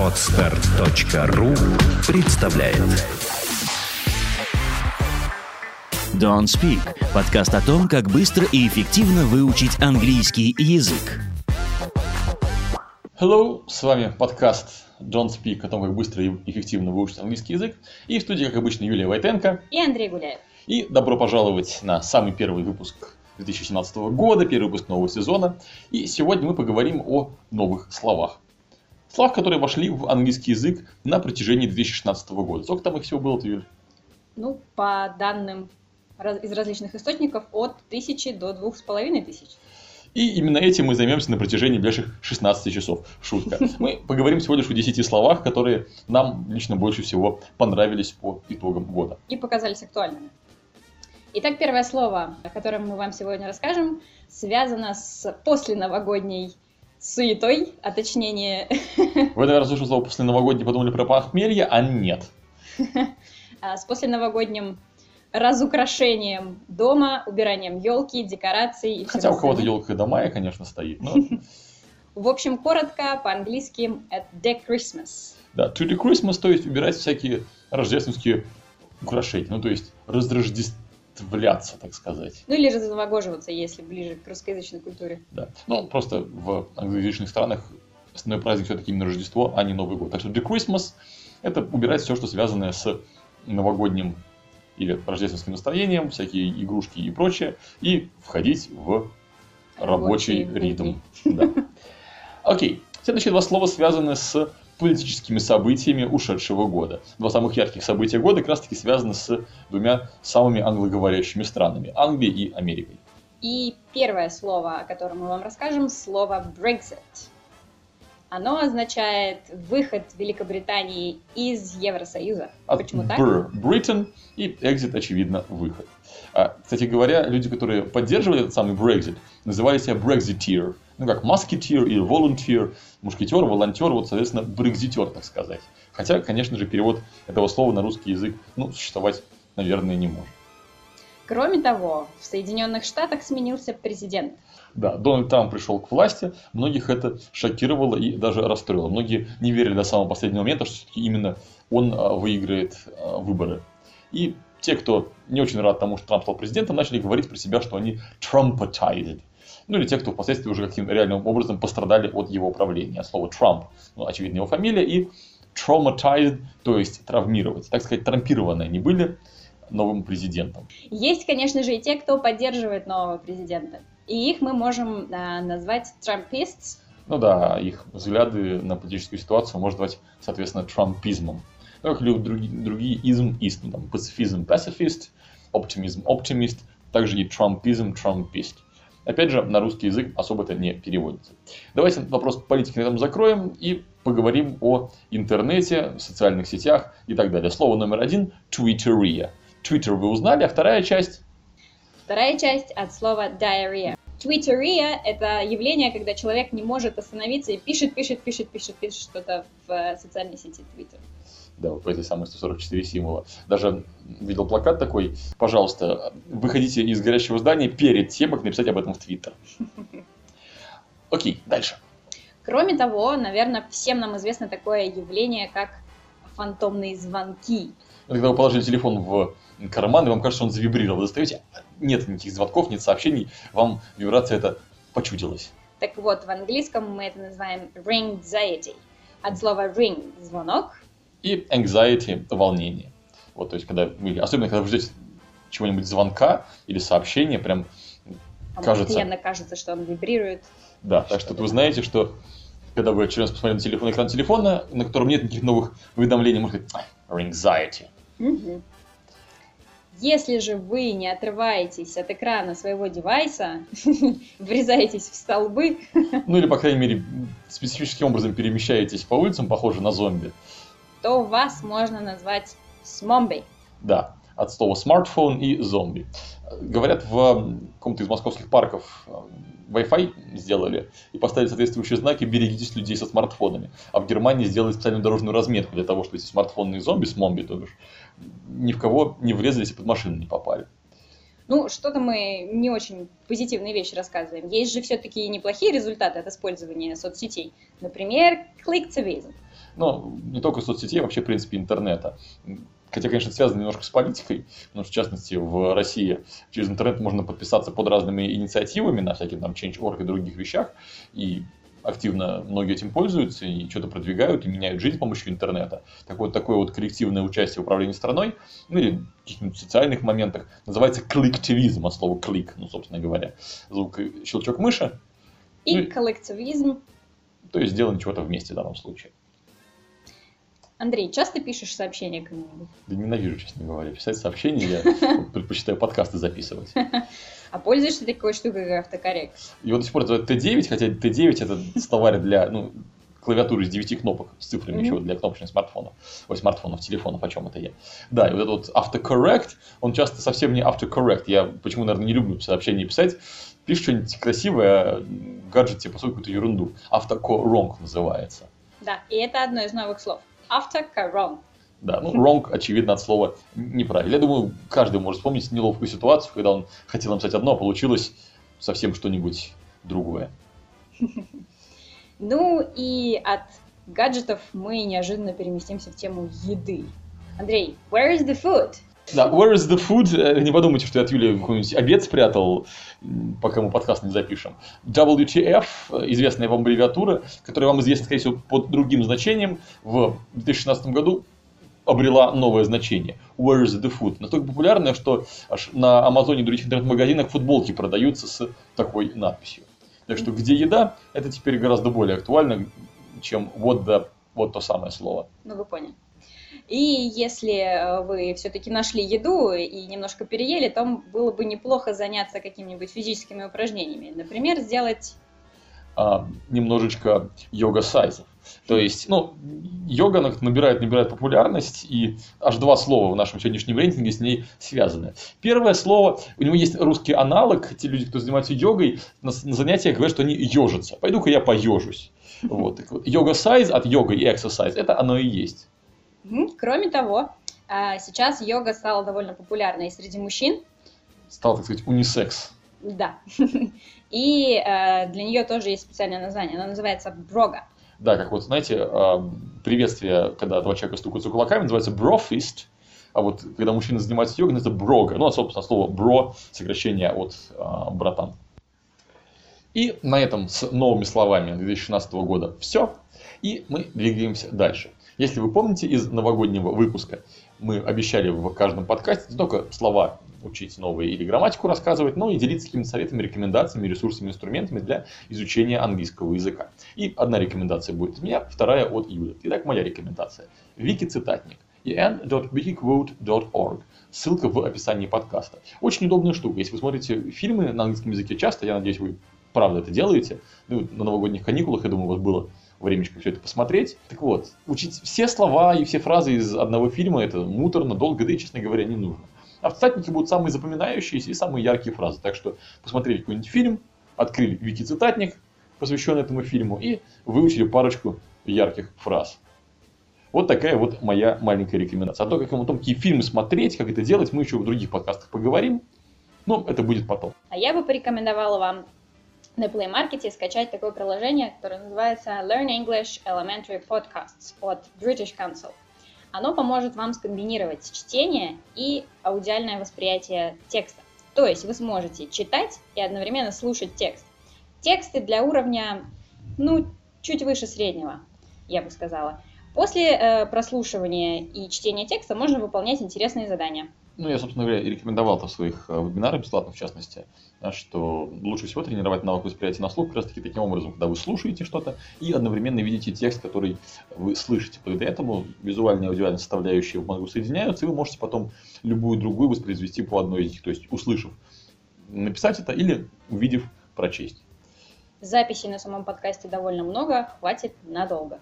Отстар.ру представляет Don't Speak – подкаст о том, как быстро и эффективно выучить английский язык. Hello, с вами подкаст Don't Speak о том, как быстро и эффективно выучить английский язык. И в студии, как обычно, Юлия Войтенко. И Андрей Гуляев. И добро пожаловать на самый первый выпуск 2017 года, первый выпуск нового сезона. И сегодня мы поговорим о новых словах. Словах, которые вошли в английский язык на протяжении 2016 года. Сколько там их всего было, Юль? Ну, по данным из различных источников, от тысячи до двух с половиной тысяч. И именно этим мы займемся на протяжении ближайших 16 часов. Шутка. Мы поговорим всего лишь о 10 словах, которые нам лично больше всего понравились по итогам года. И показались актуальными. Итак, первое слово, о котором мы вам сегодня расскажем, связано с посленовогодней суетой, а точнее Вы, наверное, слышали слово после новогодней, подумали про похмелье, а нет. а, с посленовогодним разукрашением дома, убиранием елки, декораций и Хотя у кого-то елка до мая, конечно, стоит. Но, В общем, коротко, по-английски, это The Christmas. да, to the Christmas, то есть убирать всякие рождественские украшения. Ну, то есть разрождествляться, так сказать. Ну или разновогодживаться, если ближе к русскоязычной культуре. Да. Ну, просто в англоязычных странах основной праздник все-таки именно Рождество, а не Новый год. Так что the Christmas – это убирать все, что связанное с новогодним или рождественским настроением, всякие игрушки и прочее, и входить в рабочий Рабочий ритм. Да. Окей. Следующие два слова связаны с политическими событиями ушедшего года. Два самых ярких события года как раз таки связаны с двумя самыми англоговорящими странами – Англией и Америкой. И первое слово, о котором мы вам расскажем, слово Brexit. Оно означает выход Великобритании из Евросоюза. От Почему так? Br, Britain и exit, очевидно, выход. А, кстати говоря, люди, которые поддерживали этот самый Brexit, называли себя Brexiteer. Ну, как Musketeer или Volunteer, мушкетер, волонтер, вот, соответственно, брекзитер, так сказать. Хотя, конечно же, перевод этого слова на русский язык, ну, существовать, наверное, не может. Кроме того, в Соединенных Штатах сменился президент. Да, Дональд Трамп пришел к власти, многих это шокировало и даже расстроило. Многие не верили до самого последнего момента, что все-таки именно он а, выиграет а, выборы. И те, кто не очень рад тому, что Трамп стал президентом, начали говорить про себя, что они Trumpetized. Ну или те, кто впоследствии уже каким-то реальным образом пострадали от его правления. Слово Трамп, ну, очевидно, его фамилия, и traumatized, то есть травмировать. Так сказать, трампированные они были новым президентом. Есть, конечно же, и те, кто поддерживает нового президента. И их мы можем а, назвать Trumpists. Ну да, их взгляды на политическую ситуацию можно назвать, соответственно, трампизмом. Ну, как любят другие, другие изм, ист, ну, там, пацифизм, пацифист, оптимизм, оптимист, также и трампизм, трампист. Опять же, на русский язык особо это не переводится. Давайте вопрос политики на этом закроем и поговорим о интернете, социальных сетях и так далее. Слово номер один – твиттерия. Твиттер вы узнали, а вторая часть Вторая часть от слова diarrhea. Twitteria – это явление, когда человек не может остановиться и пишет, пишет, пишет, пишет, пишет что-то в э, социальной сети Twitter. Да, вот по этой самой 144 символа. Даже видел плакат такой, пожалуйста, выходите из горящего здания перед тем, как написать об этом в Твиттер. Окей, дальше. Кроме того, наверное, всем нам известно такое явление, как фантомные звонки. Ну, Когда вы положили телефон в карман, и вам кажется, что он завибрировал, вы достаете, нет никаких звонков, нет сообщений, вам вибрация это почудилась. Так вот, в английском мы это называем ringxiety. От слова ring – звонок, И anxiety – волнение. Вот, то есть, когда вы, особенно когда вы ждете чего-нибудь звонка или сообщения, прям а Кажется. кажется, что он вибрирует. Да, так что вы знаете, что когда вы очередной раз посмотрели на телефон, экран телефона, на котором нет никаких новых уведомлений, можно сказать, «Ай, anxiety. Мгм. Если же вы не отрываетесь от экрана своего девайса, врезаетесь в столбы, Ну или, по крайней мере, специфическим образом перемещаетесь по улицам, похоже на зомби. То вас можно назвать смомбей. Да, от слова смартфон и зомби. Говорят, в каком-то из московских парков э, Wi-Fi сделали и поставили соответствующие знаки «Берегитесь людей со смартфонами». А в Германии сделали специальную дорожную разметку для того, чтобы эти смартфонные зомби, смомби, то бишь, ни в кого не врезались и под машину не попали. Ну, что-то мы не очень позитивные вещи рассказываем. Есть же все-таки неплохие результаты от использования соцсетей. Например, кликтивизм. Ну, не только соцсетей, а вообще, в принципе, интернета. Хотя, конечно, связано немножко с политикой, что, в частности, в России через интернет можно подписаться под разными инициативами на всяких там Change.org и других вещах, и активно многие этим пользуются и что-то продвигают и меняют жизнь с помощью интернета. Так вот, такое вот коллективное участие в управлении страной, ну или в каких-нибудь социальных моментах, называется коллективизм, от слова клик, ну, собственно говоря. Звук щелчок мыши. И Ну, коллективизм. То есть сделано чего-то вместе в данном случае. Андрей, часто пишешь сообщения кому-нибудь? Да ненавижу, честно говоря, писать сообщения, я предпочитаю подкасты записывать. А пользуешься такой штукой, как автокоррект? Его до сих пор называют Т9, хотя Т9 это словарь для ну, клавиатуры из 9 кнопок с цифрами Мгм. еще для кнопочных смартфонов. Ой, смартфонов, телефонов, о чем это я. Да, и вот этот вот автокоррект, он часто совсем не автокоррект. Я почему, наверное, не люблю сообщения писать. Пишешь что-нибудь красивое, гаджет тебе посылает какую-то ерунду. Автокоронг называется. Да, и это одно из новых слов. Автокорон. Да, ну, wrong, очевидно, от слова неправильно. Я думаю, каждый может вспомнить неловкую ситуацию, когда он хотел написать одно, а получилось совсем что-нибудь другое. Ну и от гаджетов мы неожиданно переместимся в тему еды. Андрей, where is the food? Да, where is the food? Э, Не подумайте, что я от Юли какой-нибудь обед спрятал, пока мы подкаст не запишем. WTF, э, известная вам аббревиатура, которая вам известна, скорее всего, под другим значением, в 2016 году обрела новое значение. Where is the food? Настолько популярная, что аж на Амазоне и других интернет-магазинах футболки продаются с такой надписью. Так что где еда, это теперь гораздо более актуально, чем вот, the, вот то самое слово. Ну, вы поняли. И если э, вы все-таки нашли еду и немножко переели, то было бы неплохо заняться какими-нибудь физическими упражнениями. Например, сделать... а, немножечко йога-сайзов. То есть, ну, йога набирает, набирает популярность, и аж два слова в нашем сегодняшнем рейтинге с ней связаны. Первое слово, у него есть русский аналог, те люди, кто занимаются йогой, на, на занятиях говорят, что они ежатся. Пойду-ка я поежусь. Вот, Йога-сайз от йога и exercise, это оно и есть. Кроме того, а, сейчас йога стала довольно популярной среди мужчин. Стал, так сказать, унисекс. Да. И э, для нее тоже есть специальное название. Оно называется брога. Да, как вот, знаете, а, приветствие, когда два человека стукаются кулаками, называется брофист. А вот когда мужчина занимается йогой, это брога. Ну, а, собственно, слово бро, сокращение от а, братан. И на этом с новыми словами 2016 года все. И мы двигаемся дальше. Если вы помните из новогоднего выпуска, мы обещали в каждом подкасте не только слова учить новые или грамматику рассказывать, но и делиться какими-то советами, рекомендациями, ресурсами, инструментами для изучения английского языка. И одна рекомендация будет от меня, вторая от Юли. Итак, моя рекомендация. Вики-цитатник. en.wikiquote.org. Ссылка в описании подкаста. Очень удобная штука. Если вы смотрите фильмы на английском языке часто, я надеюсь, вы правда это делаете, ну, на новогодних каникулах, я думаю, у вас было времечко все это посмотреть. Так вот, учить все слова и все фразы из одного фильма, это муторно, долго, да и, честно говоря, не нужно. А в цитатнике будут самые запоминающиеся и самые яркие фразы. Так что посмотрели какой-нибудь фильм, открыли вики-цитатник, посвященный этому фильму, и выучили парочку ярких фраз. Вот такая вот моя маленькая рекомендация. А то, как о том, какие фильмы смотреть, как это делать, мы еще в других подкастах поговорим. Но это будет потом. А я бы порекомендовала вам на Play Market скачать такое приложение, которое называется Learn English Elementary Podcasts от British Council. Оно поможет вам скомбинировать чтение и аудиальное восприятие текста. То есть вы сможете читать и одновременно слушать текст. Тексты для уровня, ну, чуть выше среднего, я бы сказала. После э, прослушивания и чтения текста можно выполнять интересные задания. Ну, я, собственно говоря, и рекомендовал это в своих э, вебинарах бесплатно, в частности, да, что лучше всего тренировать навык восприятия на слух как раз таки таким образом, когда вы слушаете что-то и одновременно видите текст, который вы слышите. Благодаря этому визуальные и аудиальные составляющие в мозгу соединяются, и вы можете потом любую другую воспроизвести по одной из них, то есть услышав, написать это или увидев, прочесть. Записей на самом подкасте довольно много, хватит надолго.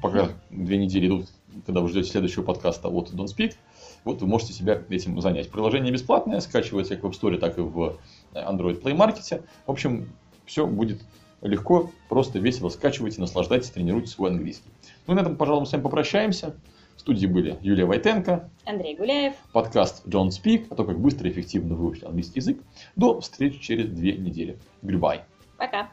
Пока две недели идут, когда вы ждете следующего подкаста от Don't Speak, вот вы можете себя этим занять. Приложение бесплатное, скачивается как в App Store, так и в Android Play Market. В общем, все будет легко, просто весело. Скачивайте, наслаждайтесь, тренируйте свой английский. Ну и на этом, пожалуй, мы с вами попрощаемся. В студии были Юлия Войтенко, Андрей Гуляев. подкаст Don't Speak, о том, как быстро и эффективно выучить английский язык. До встречи через две недели. Goodbye. Пока.